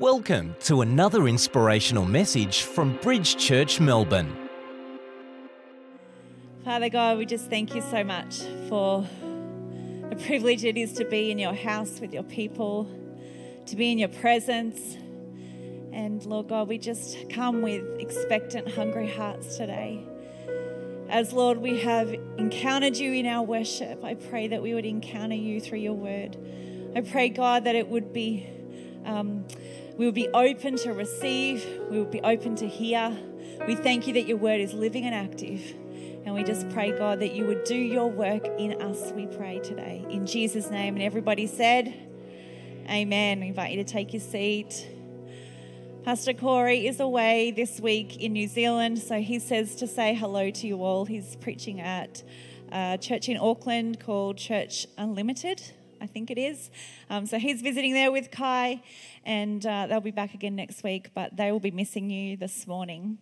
Welcome to another inspirational message from Bridge Church Melbourne. Father God, we just thank you so much for the privilege it is to be in your house with your people, to be in your presence. And Lord God, we just come with expectant, hungry hearts today. As Lord, we have encountered you in our worship, I pray that we would encounter you through your word. I pray, God, that it would be. Um, we will be open to receive. We will be open to hear. We thank you that your word is living and active. And we just pray, God, that you would do your work in us, we pray today. In Jesus' name. And everybody said, Amen. We invite you to take your seat. Pastor Corey is away this week in New Zealand, so he says to say hello to you all. He's preaching at a church in Auckland called Church Unlimited. I think it is. Um, so he's visiting there with Kai, and uh, they'll be back again next week, but they will be missing you this morning.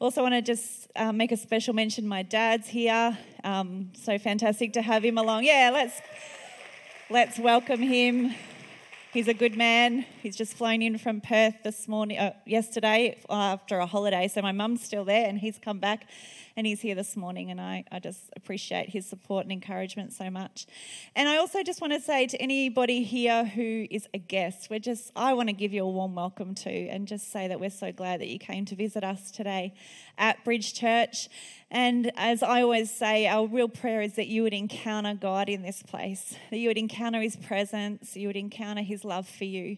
Also, I want to just uh, make a special mention. My dad's here, um, so fantastic to have him along. Yeah, let's let's welcome him. He's a good man. He's just flown in from Perth this morning, uh, yesterday after a holiday. So my mum's still there, and he's come back and he's here this morning, and I, I just appreciate his support and encouragement so much. And I also just want to say to anybody here who is a guest, we're just, I want to give you a warm welcome to, and just say that we're so glad that you came to visit us today at Bridge Church. And as I always say, our real prayer is that you would encounter God in this place, that you would encounter His presence, you would encounter His love for you,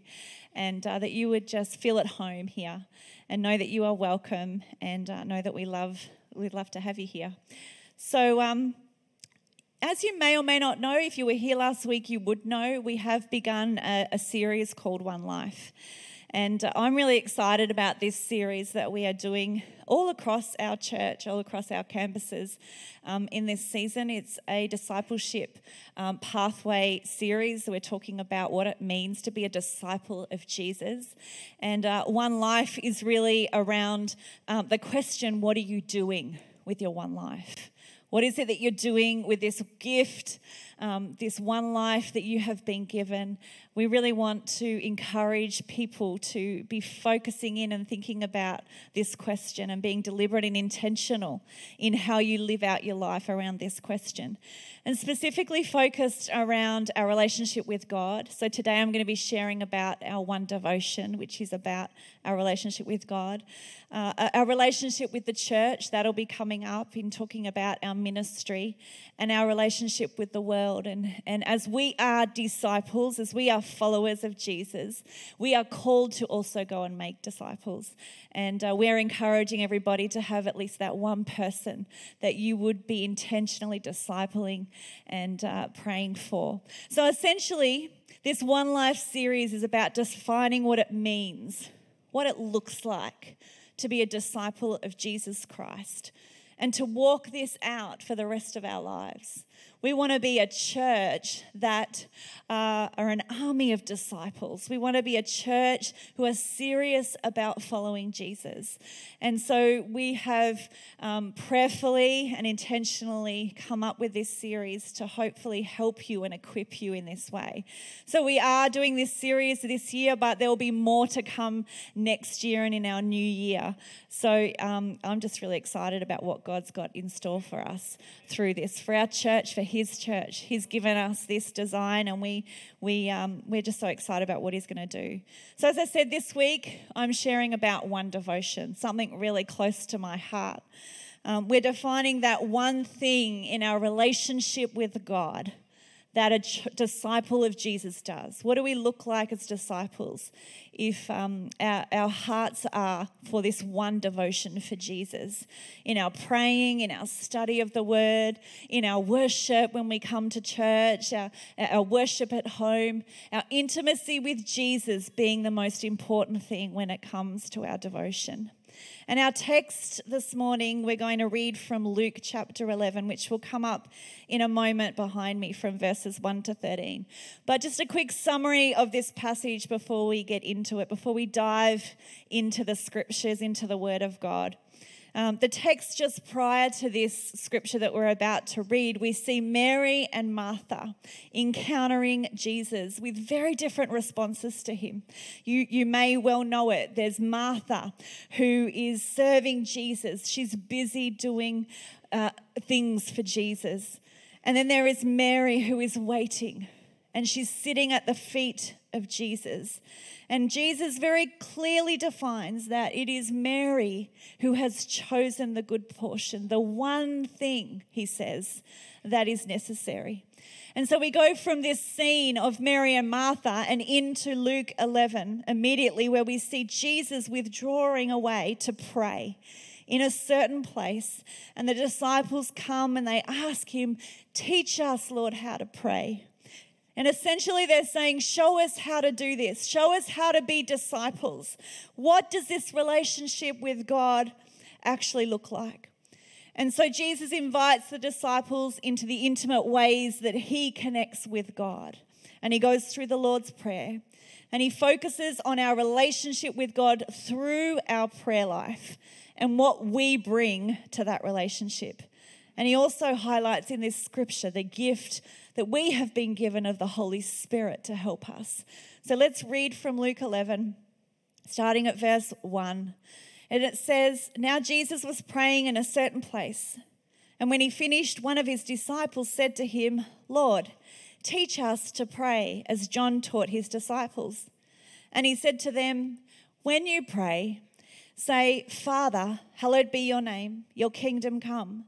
and uh, that you would just feel at home here and know that you are welcome and uh, know that we love we'd love to have you here. So, um, as you may or may not know, if you were here last week, you would know we have begun a, a series called One Life. And uh, I'm really excited about this series that we are doing all across our church, all across our campuses um, in this season. It's a discipleship um, pathway series. We're talking about what it means to be a disciple of Jesus. And uh, One Life is really around um, the question what are you doing with your one life? What is it that you're doing with this gift, um, this one life that you have been given? We really want to encourage people to be focusing in and thinking about this question and being deliberate and intentional in how you live out your life around this question. And specifically focused around our relationship with God. So today I'm going to be sharing about our one devotion, which is about our relationship with God. Uh, our relationship with the church, that'll be coming up in talking about our ministry and our relationship with the world. And, and as we are disciples, as we are followers of Jesus, we are called to also go and make disciples. And uh, we're encouraging everybody to have at least that one person that you would be intentionally discipling and uh, praying for. So essentially, this One Life series is about defining what it means, what it looks like to be a disciple of Jesus Christ and to walk this out for the rest of our lives. We want to be a church that uh, are an army of disciples. We want to be a church who are serious about following Jesus. And so we have um, prayerfully and intentionally come up with this series to hopefully help you and equip you in this way. So we are doing this series this year, but there will be more to come next year and in our new year. So um, I'm just really excited about what God's got in store for us through this, for our church, for his church. He's given us this design, and we we um, we're just so excited about what He's going to do. So, as I said this week, I'm sharing about one devotion, something really close to my heart. Um, we're defining that one thing in our relationship with God that a ch- disciple of Jesus does? What do we look like as disciples if um, our, our hearts are for this one devotion for Jesus? In our praying, in our study of the word, in our worship when we come to church, our, our worship at home, our intimacy with Jesus being the most important thing when it comes to our devotion. And our text this morning, we're going to read from Luke chapter 11, which will come up in a moment behind me from verses 1 to 13. But just a quick summary of this passage before we get into it, before we dive into the scriptures, into the Word of God. Um, the text just prior to this scripture that we're about to read, we see Mary and Martha encountering Jesus with very different responses to him. You, you may well know it. There's Martha who is serving Jesus, she's busy doing uh, things for Jesus. And then there is Mary who is waiting and she's sitting at the feet of Jesus. And Jesus very clearly defines that it is Mary who has chosen the good portion, the one thing, he says, that is necessary. And so we go from this scene of Mary and Martha and into Luke 11 immediately, where we see Jesus withdrawing away to pray in a certain place. And the disciples come and they ask him, Teach us, Lord, how to pray. And essentially, they're saying, Show us how to do this. Show us how to be disciples. What does this relationship with God actually look like? And so, Jesus invites the disciples into the intimate ways that he connects with God. And he goes through the Lord's Prayer. And he focuses on our relationship with God through our prayer life and what we bring to that relationship. And he also highlights in this scripture the gift that we have been given of the Holy Spirit to help us. So let's read from Luke 11, starting at verse 1. And it says, Now Jesus was praying in a certain place. And when he finished, one of his disciples said to him, Lord, teach us to pray as John taught his disciples. And he said to them, When you pray, say, Father, hallowed be your name, your kingdom come.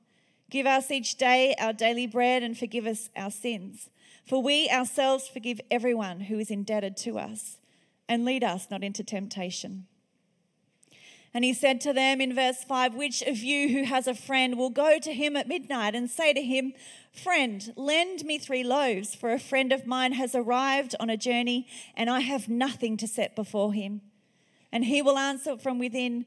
Give us each day our daily bread and forgive us our sins. For we ourselves forgive everyone who is indebted to us. And lead us not into temptation. And he said to them in verse 5 Which of you who has a friend will go to him at midnight and say to him, Friend, lend me three loaves, for a friend of mine has arrived on a journey, and I have nothing to set before him? And he will answer from within,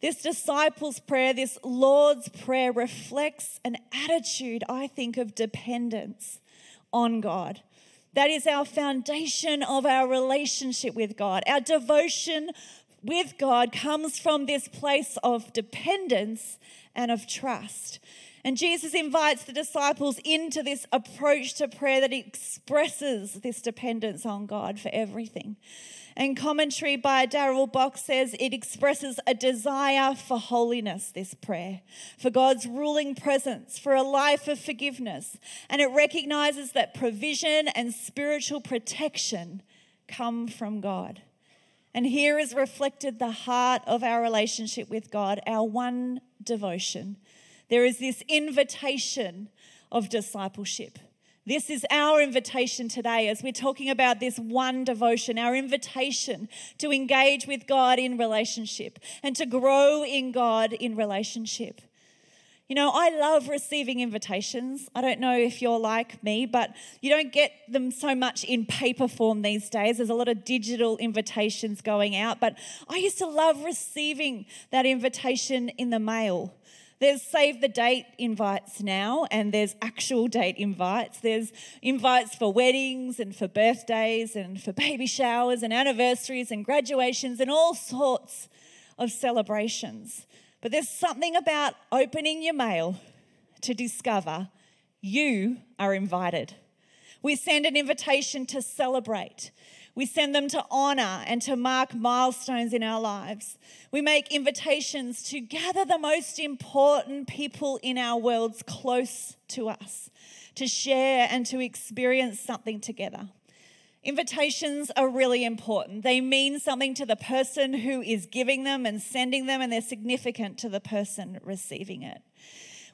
This disciples' prayer, this Lord's prayer, reflects an attitude, I think, of dependence on God. That is our foundation of our relationship with God. Our devotion with God comes from this place of dependence and of trust. And Jesus invites the disciples into this approach to prayer that expresses this dependence on God for everything. And commentary by Darrell Bock says it expresses a desire for holiness, this prayer, for God's ruling presence, for a life of forgiveness. And it recognizes that provision and spiritual protection come from God. And here is reflected the heart of our relationship with God, our one devotion. There is this invitation of discipleship. This is our invitation today as we're talking about this one devotion, our invitation to engage with God in relationship and to grow in God in relationship. You know, I love receiving invitations. I don't know if you're like me, but you don't get them so much in paper form these days. There's a lot of digital invitations going out, but I used to love receiving that invitation in the mail. There's save the date invites now, and there's actual date invites. There's invites for weddings and for birthdays and for baby showers and anniversaries and graduations and all sorts of celebrations. But there's something about opening your mail to discover you are invited. We send an invitation to celebrate. We send them to honor and to mark milestones in our lives. We make invitations to gather the most important people in our worlds close to us, to share and to experience something together. Invitations are really important. They mean something to the person who is giving them and sending them, and they're significant to the person receiving it.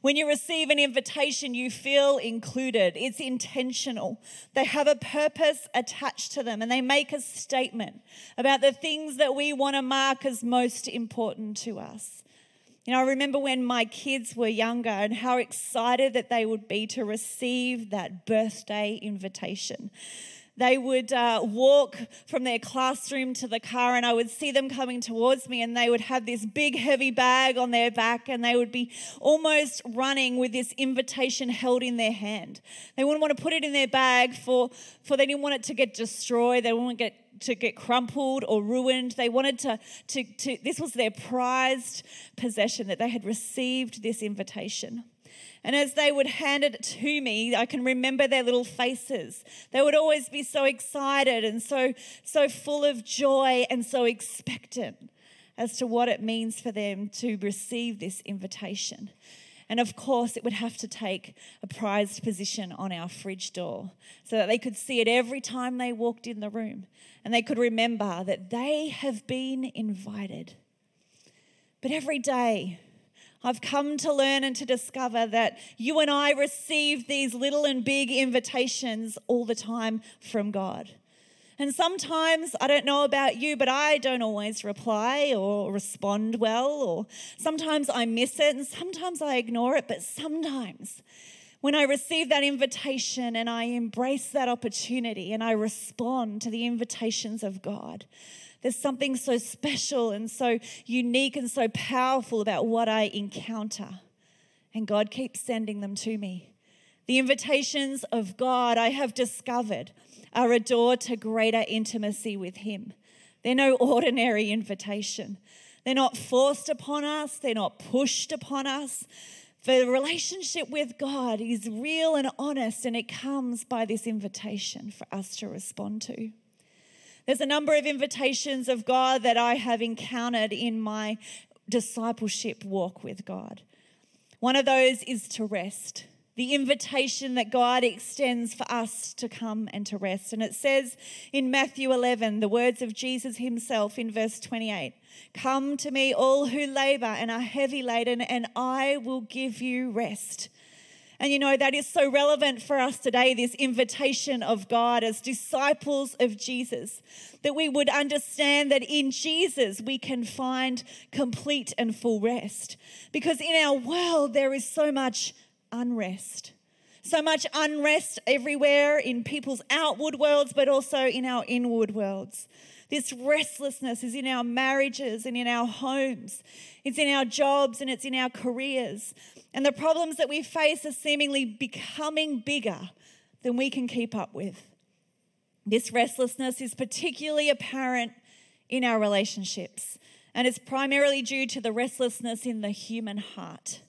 When you receive an invitation, you feel included. It's intentional. They have a purpose attached to them and they make a statement about the things that we want to mark as most important to us. You know, I remember when my kids were younger and how excited that they would be to receive that birthday invitation. They would uh, walk from their classroom to the car, and I would see them coming towards me, and they would have this big, heavy bag on their back, and they would be almost running with this invitation held in their hand. They wouldn't want to put it in their bag for, for they didn't want it to get destroyed. They to get to get crumpled or ruined. They wanted to, to, to, this was their prized possession that they had received this invitation. And as they would hand it to me, I can remember their little faces. They would always be so excited and so, so full of joy and so expectant as to what it means for them to receive this invitation. And of course, it would have to take a prized position on our fridge door so that they could see it every time they walked in the room and they could remember that they have been invited. But every day, I've come to learn and to discover that you and I receive these little and big invitations all the time from God. And sometimes, I don't know about you, but I don't always reply or respond well, or sometimes I miss it and sometimes I ignore it. But sometimes, when I receive that invitation and I embrace that opportunity and I respond to the invitations of God, there's something so special and so unique and so powerful about what I encounter. And God keeps sending them to me. The invitations of God I have discovered are a door to greater intimacy with Him. They're no ordinary invitation. They're not forced upon us, they're not pushed upon us. The relationship with God is real and honest, and it comes by this invitation for us to respond to. There's a number of invitations of God that I have encountered in my discipleship walk with God. One of those is to rest, the invitation that God extends for us to come and to rest. And it says in Matthew 11, the words of Jesus himself in verse 28 Come to me, all who labor and are heavy laden, and I will give you rest. And you know, that is so relevant for us today this invitation of God as disciples of Jesus, that we would understand that in Jesus we can find complete and full rest. Because in our world there is so much unrest. So much unrest everywhere in people's outward worlds, but also in our inward worlds. This restlessness is in our marriages and in our homes, it's in our jobs and it's in our careers. And the problems that we face are seemingly becoming bigger than we can keep up with. This restlessness is particularly apparent in our relationships, and it's primarily due to the restlessness in the human heart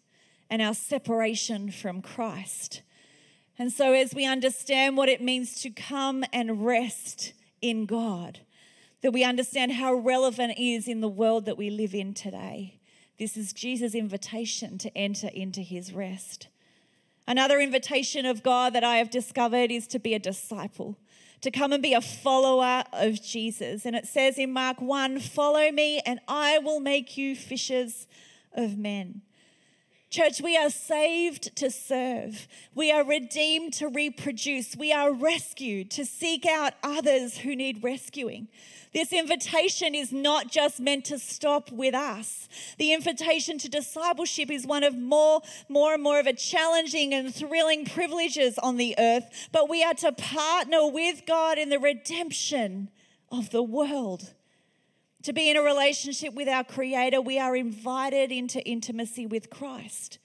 and our separation from Christ. And so, as we understand what it means to come and rest in God, that we understand how relevant it is in the world that we live in today. This is Jesus' invitation to enter into his rest. Another invitation of God that I have discovered is to be a disciple, to come and be a follower of Jesus. And it says in Mark 1 Follow me, and I will make you fishers of men. Church, we are saved to serve. We are redeemed to reproduce. We are rescued to seek out others who need rescuing. This invitation is not just meant to stop with us. The invitation to discipleship is one of more, more and more of a challenging and thrilling privileges on the earth, but we are to partner with God in the redemption of the world. To be in a relationship with our Creator, we are invited into intimacy with Christ,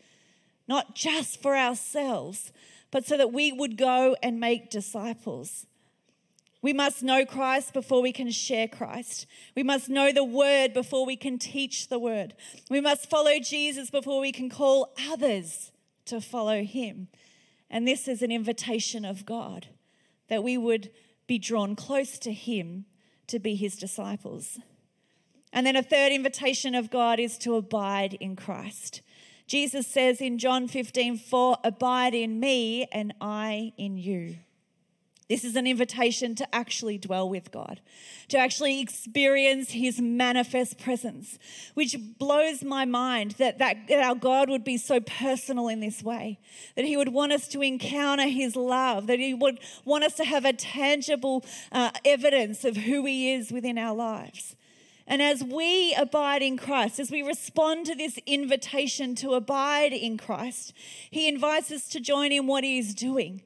not just for ourselves, but so that we would go and make disciples. We must know Christ before we can share Christ. We must know the word before we can teach the word. We must follow Jesus before we can call others to follow him. And this is an invitation of God that we would be drawn close to Him to be His disciples. And then a third invitation of God is to abide in Christ. Jesus says in John 15, 4, Abide in me and I in you. This is an invitation to actually dwell with God, to actually experience His manifest presence, which blows my mind that, that, that, our God would be so personal in this way, that He would want us to encounter His love, that He would want us to have a tangible uh, evidence of who He is within our lives. And as we abide in Christ, as we respond to this invitation to abide in Christ, He invites us to join in what He is doing.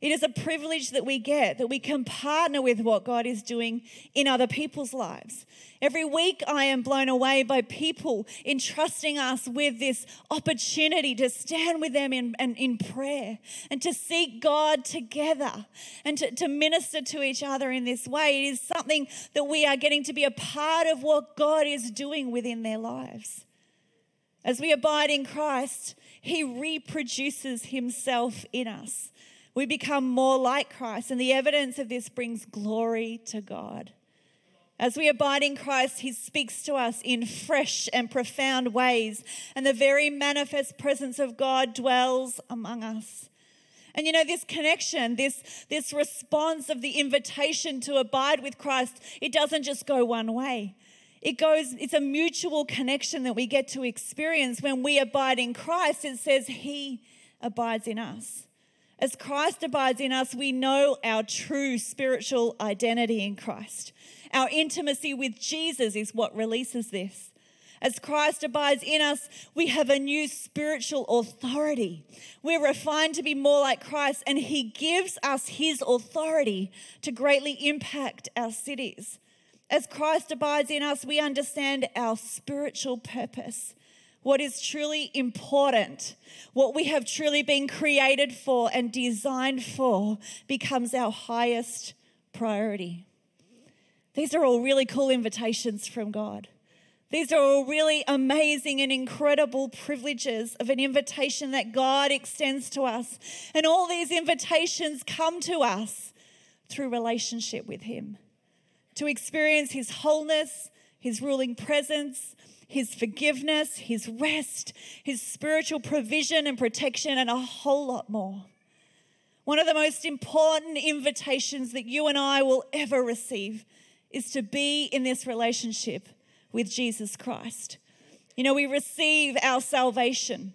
It is a privilege that we get that we can partner with what God is doing in other people's lives. Every week, I am blown away by people entrusting us with this opportunity to stand with them in, in, in prayer and to seek God together and to, to minister to each other in this way. It is something that we are getting to be a part of what God is doing within their lives. As we abide in Christ, He reproduces Himself in us. We become more like Christ, and the evidence of this brings glory to God. As we abide in Christ, He speaks to us in fresh and profound ways, and the very manifest presence of God dwells among us. And you know, this connection, this, this response of the invitation to abide with Christ, it doesn't just go one way. It goes, it's a mutual connection that we get to experience when we abide in Christ. It says, He abides in us. As Christ abides in us, we know our true spiritual identity in Christ. Our intimacy with Jesus is what releases this. As Christ abides in us, we have a new spiritual authority. We're refined to be more like Christ, and He gives us His authority to greatly impact our cities. As Christ abides in us, we understand our spiritual purpose what is truly important, what we have truly been created for and designed for, becomes our highest priority. These are all really cool invitations from God. These are all really amazing and incredible privileges of an invitation that God extends to us. And all these invitations come to us through relationship with Him to experience His wholeness, His ruling presence, his forgiveness, his rest, his spiritual provision and protection, and a whole lot more. One of the most important invitations that you and I will ever receive is to be in this relationship with Jesus Christ. You know, we receive our salvation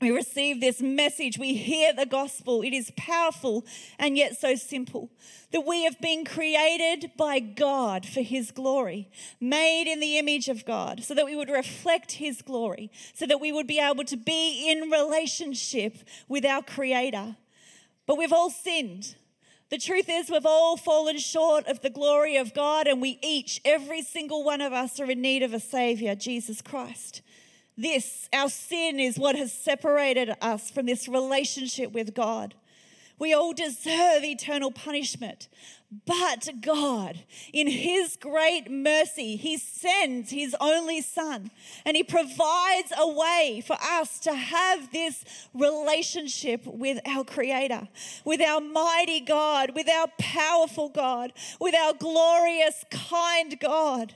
we receive this message, we hear the gospel. It is powerful and yet so simple. That we have been created by God for His glory, made in the image of God, so that we would reflect His glory, so that we would be able to be in relationship with our Creator. But we've all sinned. The truth is, we've all fallen short of the glory of God, and we each, every single one of us, are in need of a Savior, Jesus Christ. This, our sin, is what has separated us from this relationship with God. We all deserve eternal punishment. But God, in His great mercy, He sends His only Son and He provides a way for us to have this relationship with our Creator, with our mighty God, with our powerful God, with our glorious, kind God.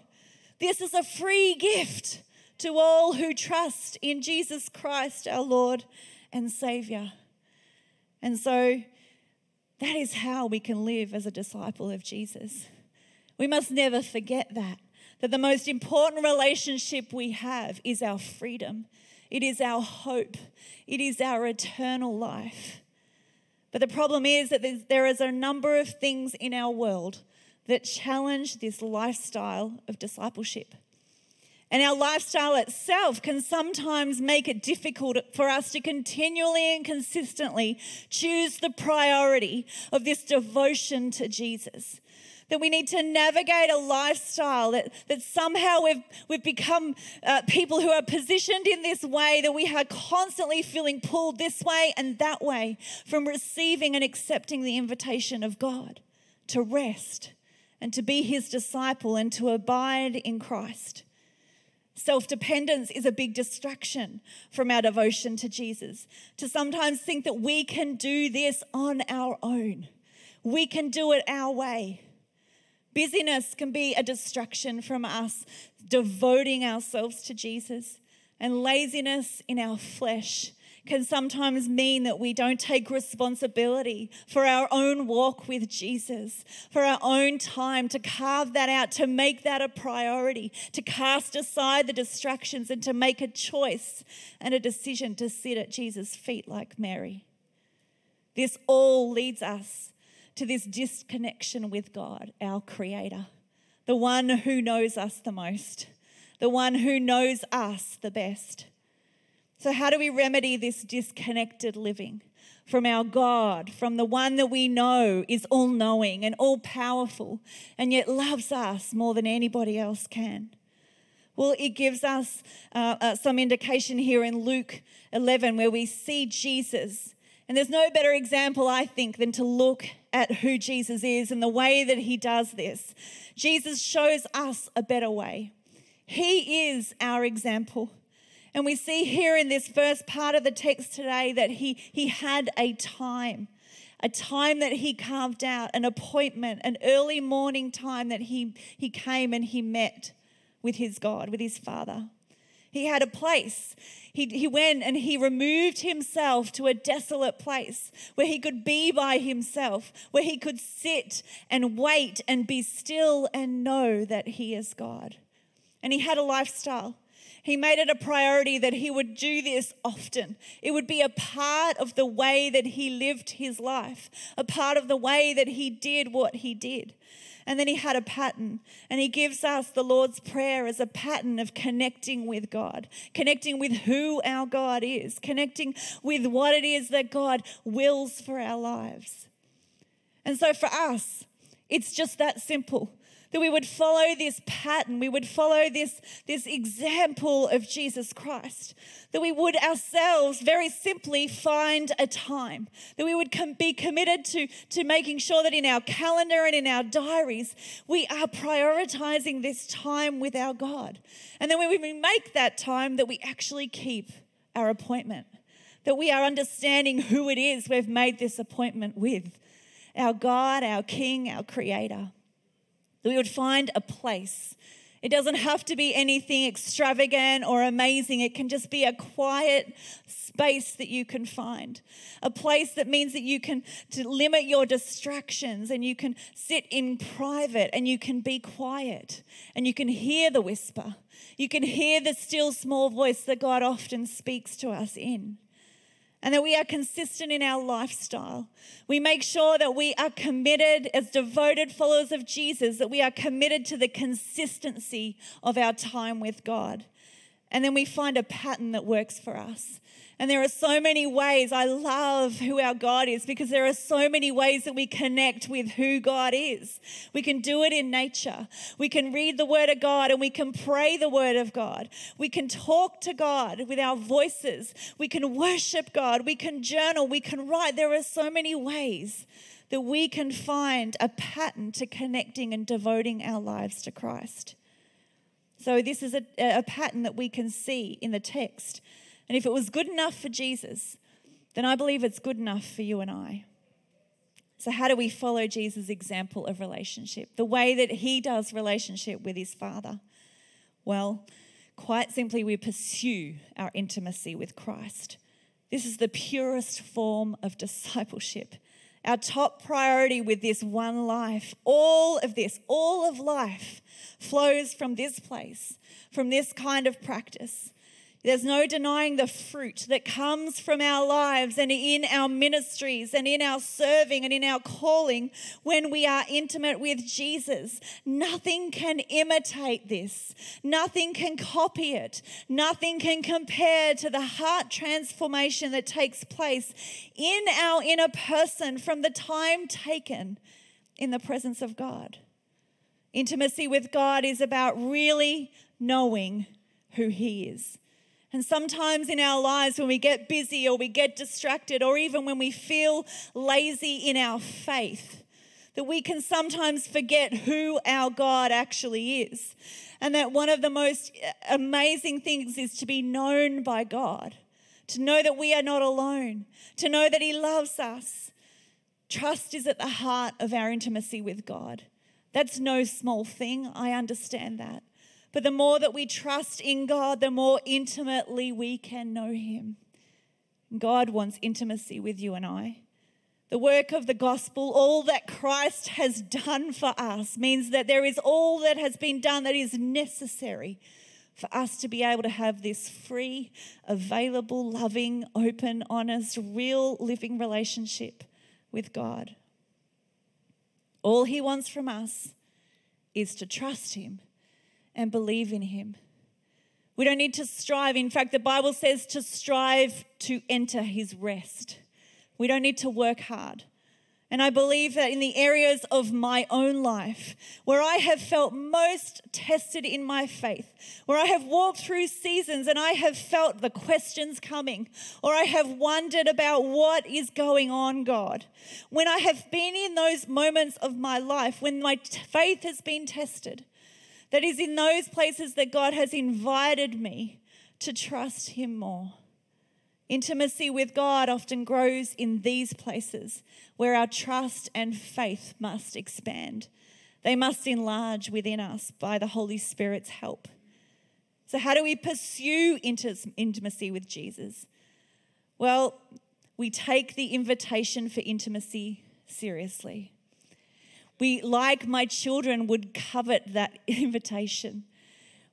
This is a free gift to all who trust in Jesus Christ, our Lord and Savior. And so that is how we can live as a disciple of Jesus. We must never forget that, that the most important relationship we have is our freedom, it is our hope, it is our eternal life. But the problem is that there is a number of things in our world that challenge this lifestyle of discipleship. And our lifestyle itself can sometimes make it difficult for us to continually and consistently choose the priority of this devotion to Jesus. That we need to navigate a lifestyle that, that somehow we've, we've become uh, people who are positioned in this way, that we are constantly feeling pulled this way and that way from receiving and accepting the invitation of God to rest and to be his disciple and to abide in Christ. Self dependence is a big distraction from our devotion to Jesus. To sometimes think that we can do this on our own. we can do it our way. Busyness can be a distraction from us devoting ourselves to Jesus, and laziness in our flesh can sometimes mean that we don't take responsibility for our own walk with Jesus, for our own time to carve that out, to make that a priority, to cast aside the distractions and to make a choice and a decision to sit at Jesus' feet like Mary. This all leads us to this disconnection with God, our Creator, the one who knows us the most, the one who knows us the best. So, how do we remedy this disconnected living from our God, from the one that we know is all knowing and all powerful and yet loves us more than anybody else can? Well, it gives us uh, uh, some indication here in Luke 11 where we see Jesus. And there's no better example, I think, than to look at who Jesus is and the way that he does this. Jesus shows us a better way. He is our example. And we see here in this first part of the text today that he, he had a time, a time that he carved out, an appointment, an early morning time that he, he came and he met with his God, with his Father. He had a place. He, he went and he removed himself to a desolate place where he could be by himself, where he could sit and wait and be still and know that he is God. And he had a lifestyle. He made it a priority that he would do this often. It would be a part of the way that he lived his life, a part of the way that he did what he did. And then he had a pattern, and he gives us the Lord's Prayer as a pattern of connecting with God, connecting with who our God is, connecting with what it is that God wills for our lives. And so for us, it's just that simple that we would follow this pattern, we would follow this, this example of Jesus Christ, that we would ourselves very simply find a time, that we would com- be committed to, to making sure that in our calendar and in our diaries, we are prioritizing this time with our God. And then when we make that time, that we actually keep our appointment, that we are understanding who it is we've made this appointment with our God, our King, our Creator that we would find a place. It doesn't have to be anything extravagant or amazing. It can just be a quiet space that you can find. A place that means that you can to limit your distractions and you can sit in private and you can be quiet and you can hear the whisper. You can hear the still small voice that God often speaks to us in and that we are consistent in our lifestyle. We make sure that we are committed as devoted followers of Jesus, that we are committed to the consistency of our time with God. And then we find a pattern that works for us. And there are so many ways. I love who our God is because there are so many ways that we connect with who God is. We can do it in nature. We can read the Word of God and we can pray the Word of God. We can talk to God with our voices. We can worship God. We can journal. We can write. There are so many ways that we can find a pattern to connecting and devoting our lives to Christ. So, this is a, a pattern that we can see in the text. And if it was good enough for Jesus, then I believe it's good enough for you and I. So, how do we follow Jesus' example of relationship? The way that he does relationship with his Father? Well, quite simply, we pursue our intimacy with Christ. This is the purest form of discipleship. Our top priority with this one life, all of this, all of life flows from this place, from this kind of practice. There's no denying the fruit that comes from our lives and in our ministries and in our serving and in our calling when we are intimate with Jesus. Nothing can imitate this, nothing can copy it, nothing can compare to the heart transformation that takes place in our inner person from the time taken in the presence of God. Intimacy with God is about really knowing who He is. And sometimes in our lives, when we get busy or we get distracted, or even when we feel lazy in our faith, that we can sometimes forget who our God actually is. And that one of the most uh, amazing things is to be known by God, to know that we are not alone, to know that He loves us. Trust is at the heart of our intimacy with God. That's no small thing. I understand that. But the more that we trust in God, the more intimately we can know Him. God wants intimacy with you and I. The work of the gospel, all that Christ has done for us, means that there is all that has been done that is necessary for us to be able to have this free, available, loving, open, honest, real living relationship with God. All He wants from us is to trust Him and believe in Him. We don't need to strive. In fact, the Bible says to strive to enter His rest. We don't need to work hard. And I believe that in the areas of my own life where I have felt most tested in my faith, where I have walked through seasons and I have felt the questions coming, or I have wondered about what is going on, God, when I have been in those moments of my life when my faith has been tested, that is in those places that God has invited me to trust Him more. Intimacy with God often grows in these places where our trust and faith must expand. They must enlarge within us by the Holy Spirit's help. So, how do we pursue intimacy with Jesus? Well, we take the invitation for intimacy seriously. We, like my children, would covet that invitation.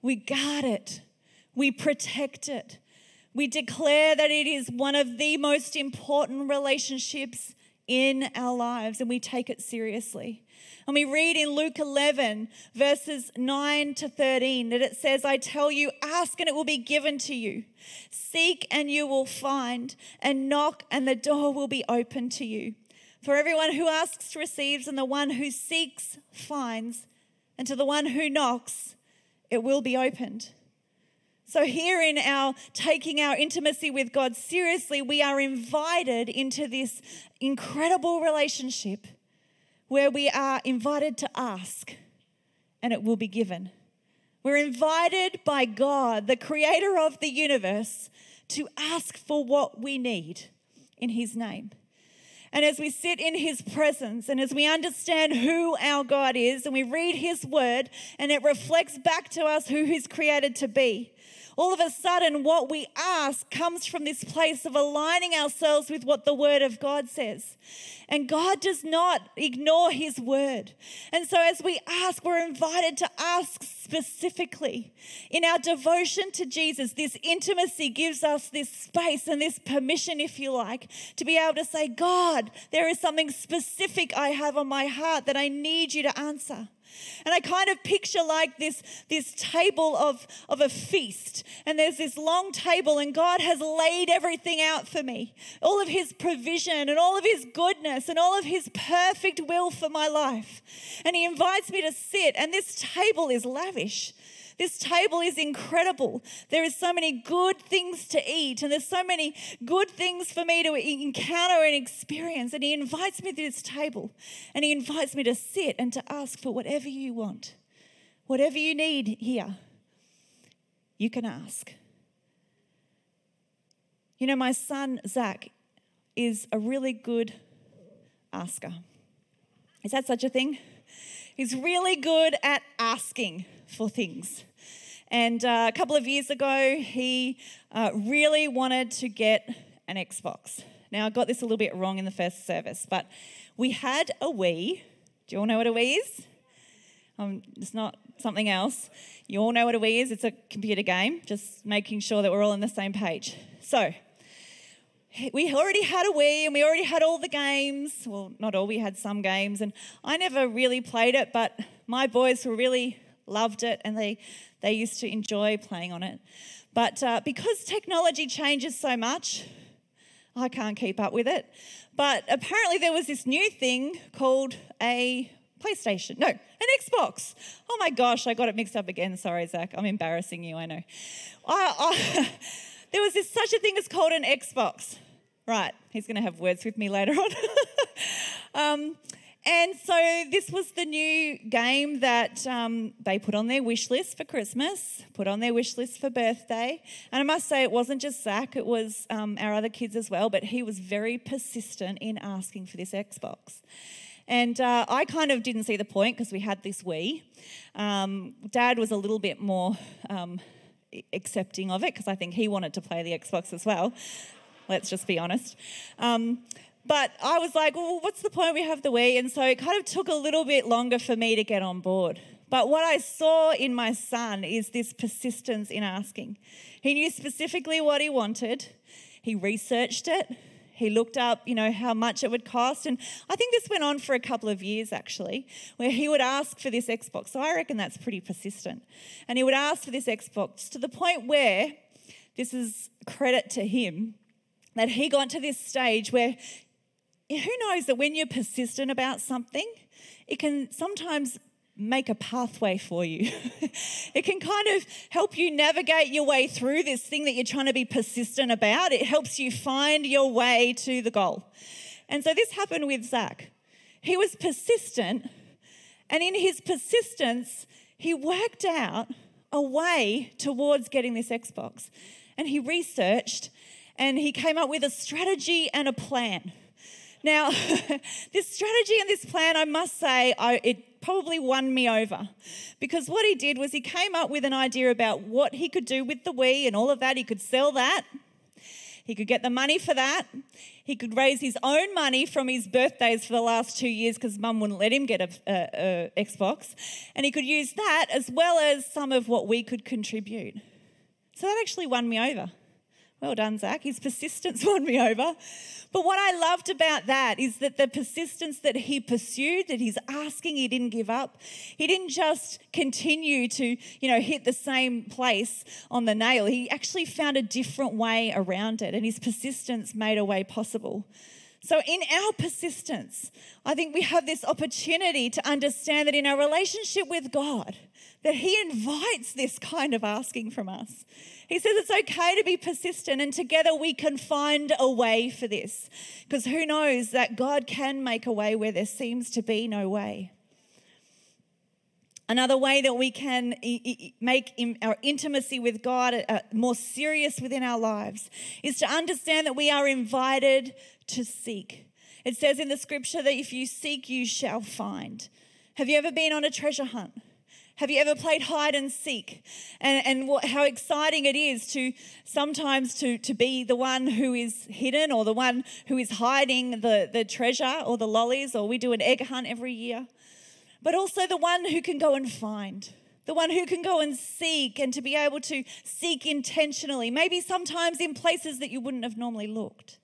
We guard it, we protect it, we declare that it is one of the most important relationships in our lives and we take it seriously. And we read in Luke 11, verses 9 to 13, that it says, I tell you, ask and it will be given to you. Seek and you will find, and knock and the door will be open to you. For everyone who asks receives, and the one who seeks finds, and to the one who knocks, it will be opened. So, here in our taking our intimacy with God seriously, we are invited into this incredible relationship where we are invited to ask and it will be given. We're invited by God, the creator of the universe, to ask for what we need in His name. And as we sit in His presence and as we understand who our God is and we read His word and it reflects back to us who He's created to be, all of a sudden, what we ask comes from this place of aligning ourselves with what the Word of God says. And God does not ignore His Word. And so, as we ask, we're invited to ask specifically. In our devotion to Jesus, this intimacy gives us this space and this permission, if you like, to be able to say, God, there is something specific I have on my heart that I need you to answer. And I kind of picture like this, this table of, of a feast. And there's this long table, and God has laid everything out for me all of His provision, and all of His goodness, and all of His perfect will for my life. And He invites me to sit, and this table is lavish. This table is incredible. There is so many good things to eat, and there's so many good things for me to encounter and experience. And He invites me to this table, and He invites me to sit and to ask for whatever you want, whatever you need here. You can ask. You know, my son Zach is a really good asker. Is that such a thing? He's really good at asking for things. And uh, a couple of years ago, he uh, really wanted to get an Xbox. Now, I got this a little bit wrong in the first service, but we had a Wii. Do you all know what a Wii is? Um, it's not something else. You all know what a Wii is. It's a computer game, just making sure that we're all on the same page. So, we already had a Wii and we already had all the games. Well, not all, we had some games. And I never really played it, but my boys were really loved it and they, they used to enjoy playing on it. But uh, because technology changes so much, I can't keep up with it. But apparently, there was this new thing called a PlayStation. No, an Xbox. Oh my gosh, I got it mixed up again. Sorry, Zach. I'm embarrassing you, I know. I, I, there was this such a thing as called an Xbox. Right, he's going to have words with me later on. um, And so this was the new game that um, they put on their wish list for Christmas, put on their wish list for birthday. And I must say, it wasn't just Zach, it was um, our other kids as well, but he was very persistent in asking for this Xbox. And uh, I kind of didn't see the point because we had this Wii. Um, Dad was a little bit more um, accepting of it because I think he wanted to play the Xbox as well. Let's just be honest. Um, but I was like, well, what's the point? We have the Wii. And so it kind of took a little bit longer for me to get on board. But what I saw in my son is this persistence in asking. He knew specifically what he wanted, he researched it. He looked up, you know, how much it would cost. And I think this went on for a couple of years actually, where he would ask for this Xbox. So I reckon that's pretty persistent. And he would ask for this Xbox to the point where, this is credit to him, that he got to this stage where who knows that when you're persistent about something, it can sometimes make a pathway for you. it can kind of help you navigate your way through this thing that you're trying to be persistent about. It helps you find your way to the goal. And so this happened with Zach. He was persistent, and in his persistence, he worked out a way towards getting this Xbox. And he researched and he came up with a strategy and a plan. Now, this strategy and this plan, I must say, I, it probably won me over because what he did was he came up with an idea about what he could do with the Wii and all of that. He could sell that, he could get the money for that. He could raise his own money from his birthdays for the last two years because mum wouldn't let him get a, a, a Xbox. And he could use that as well as some of what we could contribute. So that actually won me over. Well done, Zach. His persistence won me over. But what I loved about that is that the persistence that he pursued, that he's asking, he didn't give up. He didn't just continue to, you know, hit the same place on the nail. He actually found a different way around it, and his persistence made a way possible. So, in our persistence, I think we have this opportunity to understand that in our relationship with God, that He invites this kind of asking from us. He says it's okay to be persistent, and together we can find a way for this. Because who knows that God can make a way where there seems to be no way. Another way that we can make our intimacy with God uh, more serious within our lives is to understand that we are invited to seek. It says in the scripture that if you seek, you shall find. Have you ever been on a treasure hunt? Have you ever played hide and seek? And, and what, how exciting it is to sometimes to, to be the one who is hidden or the one who is hiding the, the treasure or the lollies, or we do an egg hunt every year. But also the one who can go and find, the one who can go and seek and to be able to seek intentionally, maybe sometimes in places that you wouldn't have normally looked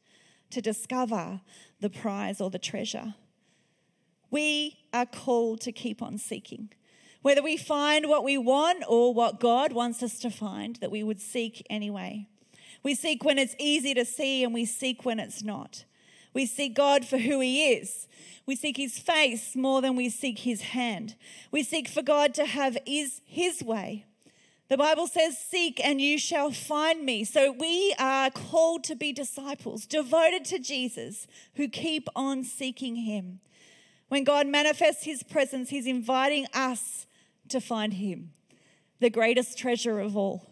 to discover the prize or the treasure. We are called to keep on seeking. Whether we find what we want or what God wants us to find, that we would seek anyway. We seek when it's easy to see and we seek when it's not. We seek God for who He is. We seek His face more than we seek His hand. We seek for God to have His, his way. The Bible says, Seek and you shall find me. So we are called to be disciples, devoted to Jesus, who keep on seeking Him. When God manifests His presence, He's inviting us to find Him, the greatest treasure of all.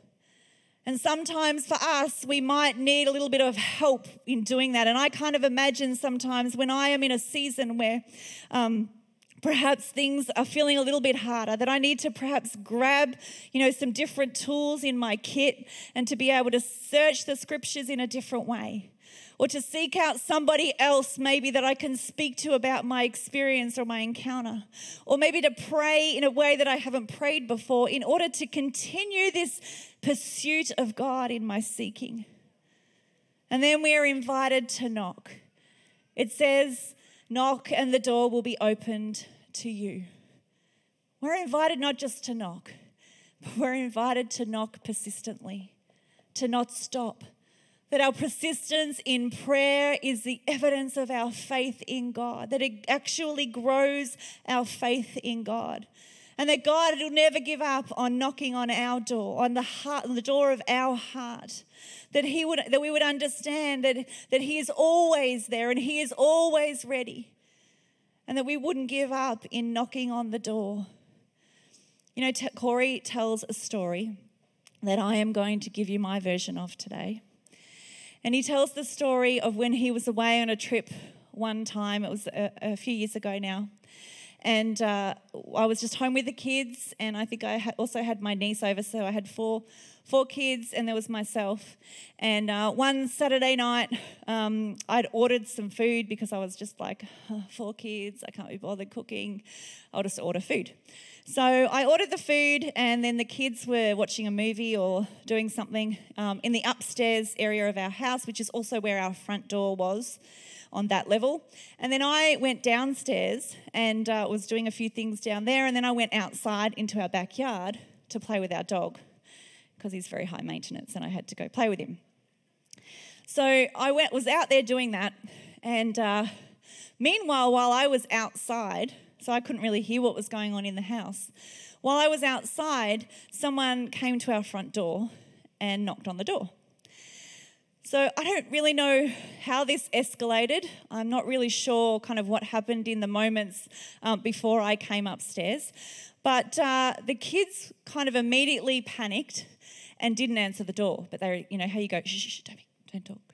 And sometimes for us, we might need a little bit of help in doing that. And I kind of imagine sometimes when I am in a season where um, perhaps things are feeling a little bit harder, that I need to perhaps grab, you know, some different tools in my kit and to be able to search the scriptures in a different way or to seek out somebody else maybe that I can speak to about my experience or my encounter, or maybe to pray in a way that I haven't prayed before in order to continue this pursuit of God in my seeking. And then we are invited to knock. It says, Knock and the door will be opened to you. We're invited not just to knock, but we're invited to knock persistently, to not stop that our persistence in prayer is the evidence of our faith in God, that it actually grows our faith in God. And that God will never give up on knocking on our door, on the heart, on the door of our heart. That He would that we would understand that, that He is always there and He is always ready. and that we wouldn't give up in knocking on the door. You know, t- Corey tells a story that I am going to give you my version of today. And he tells the story of when he was away on a trip one time, it was a, a few years ago now. And uh, I was just home with the kids, and I think I ha- also had my niece over, so I had four four kids, and there was myself. And uh, one Saturday night, um, I'd ordered some food because I was just like, oh, four kids, I can't be bothered cooking. I'll just order food. So I ordered the food, and then the kids were watching a movie or doing something um, in the upstairs area of our house, which is also where our front door was on that level. And then I went downstairs and uh, was doing a few things down there. And then I went outside into our backyard to play with our dog because he's very high maintenance and I had to go play with him. So I went, was out there doing that. And uh, meanwhile, while I was outside, so I couldn't really hear what was going on in the house, while I was outside, someone came to our front door and knocked on the door. So I don't really know how this escalated. I'm not really sure kind of what happened in the moments um, before I came upstairs. But uh, the kids kind of immediately panicked and didn't answer the door. But they, you know, how you go, shh, shh, shh, don't, don't talk.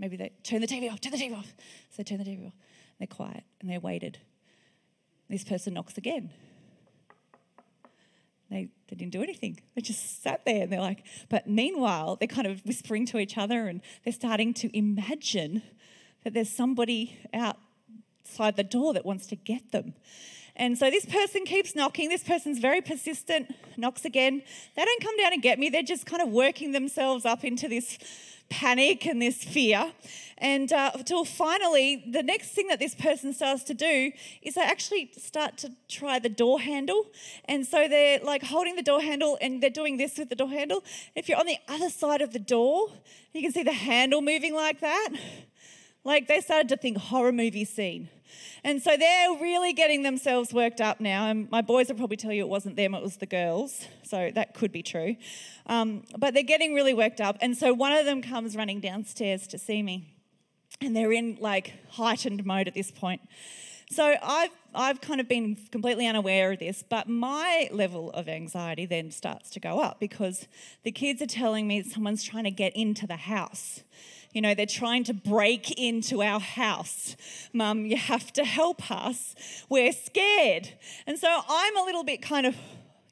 Maybe they turn the TV off, turn the TV off. So they turn the TV off. They're quiet and they waited. This person knocks again. They, they didn't do anything. They just sat there and they're like, but meanwhile, they're kind of whispering to each other and they're starting to imagine that there's somebody outside the door that wants to get them. And so this person keeps knocking. This person's very persistent, knocks again. They don't come down and get me. They're just kind of working themselves up into this panic and this fear. And uh, until finally, the next thing that this person starts to do is they actually start to try the door handle. And so they're like holding the door handle and they're doing this with the door handle. If you're on the other side of the door, you can see the handle moving like that. Like they started to think horror movie scene. And so they're really getting themselves worked up now. And my boys will probably tell you it wasn't them, it was the girls. So that could be true. Um, but they're getting really worked up. And so one of them comes running downstairs to see me. And they're in like heightened mode at this point. So I've, I've kind of been completely unaware of this, but my level of anxiety then starts to go up because the kids are telling me someone's trying to get into the house. You know, they're trying to break into our house. Mum, you have to help us. We're scared. And so I'm a little bit kind of,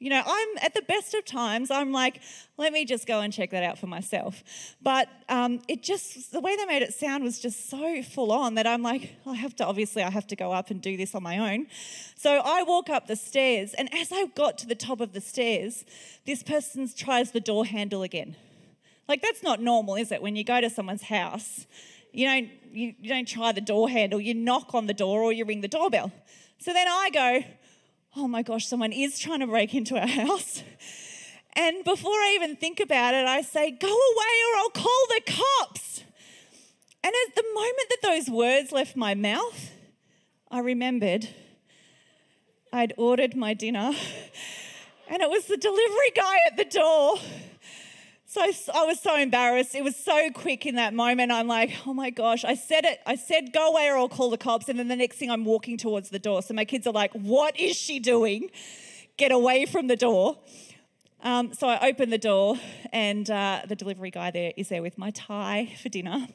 you know, I'm at the best of times, I'm like, let me just go and check that out for myself. But um, it just, the way they made it sound was just so full on that I'm like, I have to, obviously, I have to go up and do this on my own. So I walk up the stairs, and as I got to the top of the stairs, this person tries the door handle again. Like that's not normal, is it? When you go to someone's house, you don't you, you don't try the door handle, you knock on the door or you ring the doorbell. So then I go, oh my gosh, someone is trying to break into our house. And before I even think about it, I say, go away or I'll call the cops. And at the moment that those words left my mouth, I remembered I'd ordered my dinner and it was the delivery guy at the door. So I was so embarrassed. It was so quick in that moment. I'm like, oh my gosh. I said it. I said, go away or I'll call the cops. And then the next thing I'm walking towards the door. So my kids are like, what is she doing? Get away from the door. Um, so I open the door, and uh, the delivery guy there is there with my Thai for dinner.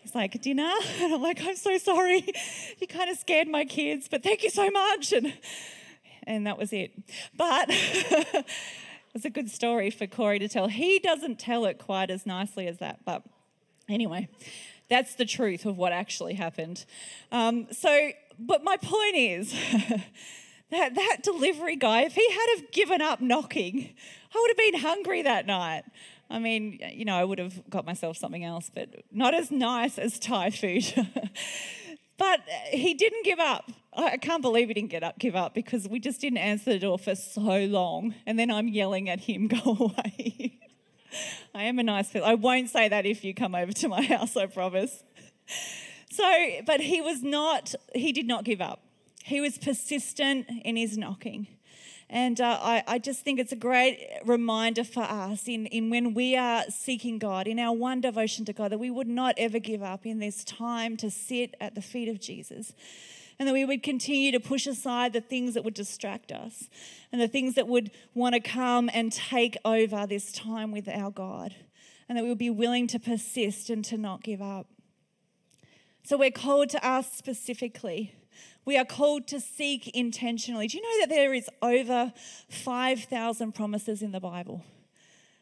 He's like, Dinner? And I'm like, I'm so sorry. You kind of scared my kids, but thank you so much. And, and that was it. But. It's a good story for Corey to tell. He doesn't tell it quite as nicely as that, but anyway, that's the truth of what actually happened. Um, so, but my point is that that delivery guy, if he had have given up knocking, I would have been hungry that night. I mean, you know, I would have got myself something else, but not as nice as Thai food. but uh, he didn't give up. I can't believe he didn't get up, give up because we just didn't answer the door for so long. And then I'm yelling at him, go away. I am a nice person. I won't say that if you come over to my house, I promise. So, but he was not, he did not give up. He was persistent in his knocking. And uh, I, I, just think it's a great reminder for us in, in when we are seeking God, in our one devotion to God, that we would not ever give up in this time to sit at the feet of Jesus and that we would continue to push aside the things that would distract us and the things that would want to come and take over this time with our God, and that we would be willing to persist and to not give up. So we're called to ask specifically. We are called to seek intentionally. Do you know that there is over 5,000 promises in the Bible?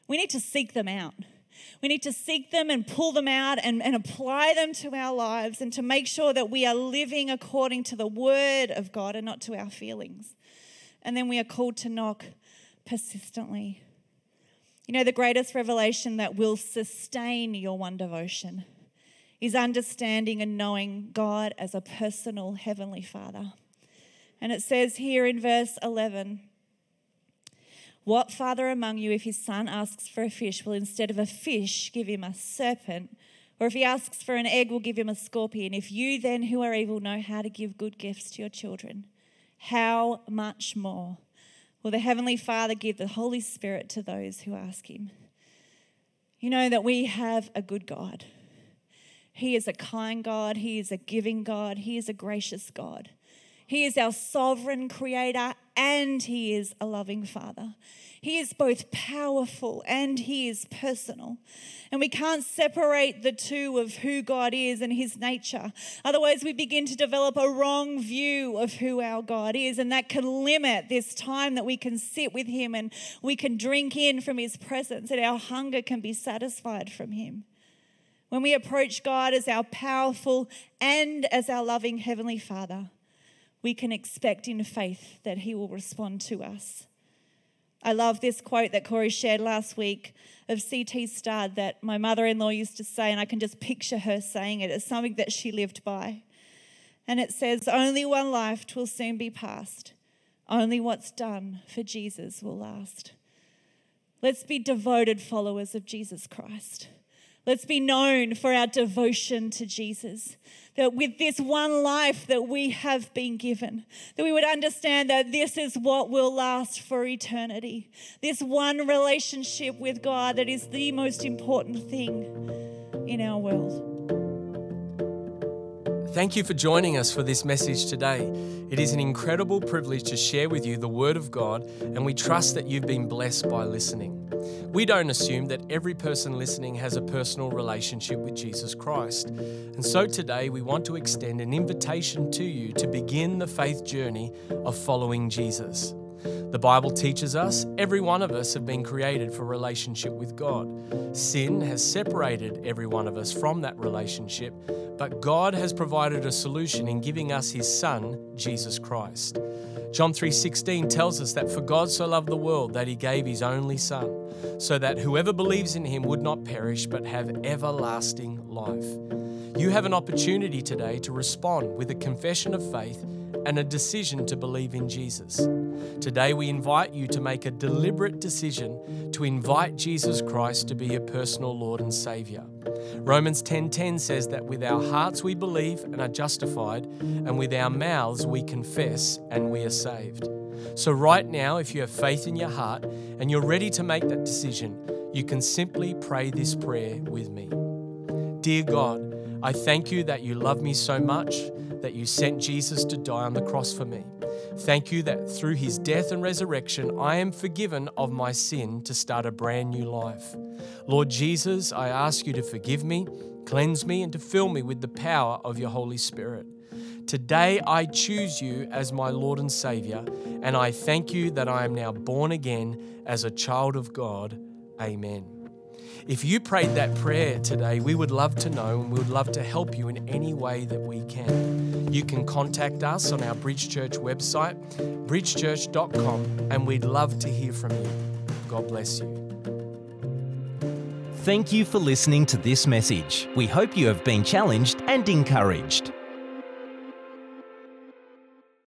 We need to seek them out. We need to seek them and pull them out and, and apply them to our lives and to make sure that we are living according to the word of God and not to our feelings. And then we are called to knock persistently. You know, the greatest revelation that will sustain your one devotion is understanding and knowing God as a personal Heavenly Father. And it says here in verse 11 What father among you, if his son asks for a fish, will instead of a fish give him a serpent? Or if he asks for an egg, will give him a scorpion? If you then, who are evil, know how to give good gifts to your children, how much more will the Heavenly Father give the Holy Spirit to those who ask him? You know that we have a good God. He is a kind God. He is a giving God. He is a gracious God. He is our sovereign creator and He is a loving Father. He is both powerful and He is personal. And we can't separate the two of who God is and His nature. Otherwise, we begin to develop a wrong view of who our God is. And that can limit this time that we can sit with Him and we can drink in from His presence, and our hunger can be satisfied from Him. When we approach God as our powerful and as our loving Heavenly Father, we can expect in faith that He will respond to us. I love this quote that Corey shared last week of C.T. Studd that my mother in law used to say, and I can just picture her saying it. It's something that she lived by. And it says, Only one life will soon be past. Only what's done for Jesus will last. Let's be devoted followers of Jesus Christ. Let's be known for our devotion to Jesus. That with this one life that we have been given, that we would understand that this is what will last for eternity. This one relationship with God that is the most important thing in our world. Thank you for joining us for this message today. It is an incredible privilege to share with you the Word of God, and we trust that you've been blessed by listening. We don't assume that every person listening has a personal relationship with Jesus Christ. And so today we want to extend an invitation to you to begin the faith journey of following Jesus. The Bible teaches us every one of us have been created for relationship with God. Sin has separated every one of us from that relationship, but God has provided a solution in giving us his son, Jesus Christ. John 3:16 tells us that for God so loved the world that he gave his only son, so that whoever believes in him would not perish but have everlasting life. You have an opportunity today to respond with a confession of faith and a decision to believe in Jesus. Today, we invite you to make a deliberate decision to invite Jesus Christ to be your personal Lord and Savior. Romans 10:10 says that with our hearts we believe and are justified, and with our mouths we confess and we are saved. So right now, if you have faith in your heart and you're ready to make that decision, you can simply pray this prayer with me. Dear God, I thank you that you love me so much that you sent Jesus to die on the cross for me. Thank you that through his death and resurrection, I am forgiven of my sin to start a brand new life. Lord Jesus, I ask you to forgive me, cleanse me, and to fill me with the power of your Holy Spirit. Today, I choose you as my Lord and Savior, and I thank you that I am now born again as a child of God. Amen. If you prayed that prayer today, we would love to know and we would love to help you in any way that we can. You can contact us on our Bridge Church website, bridgechurch.com, and we'd love to hear from you. God bless you. Thank you for listening to this message. We hope you have been challenged and encouraged.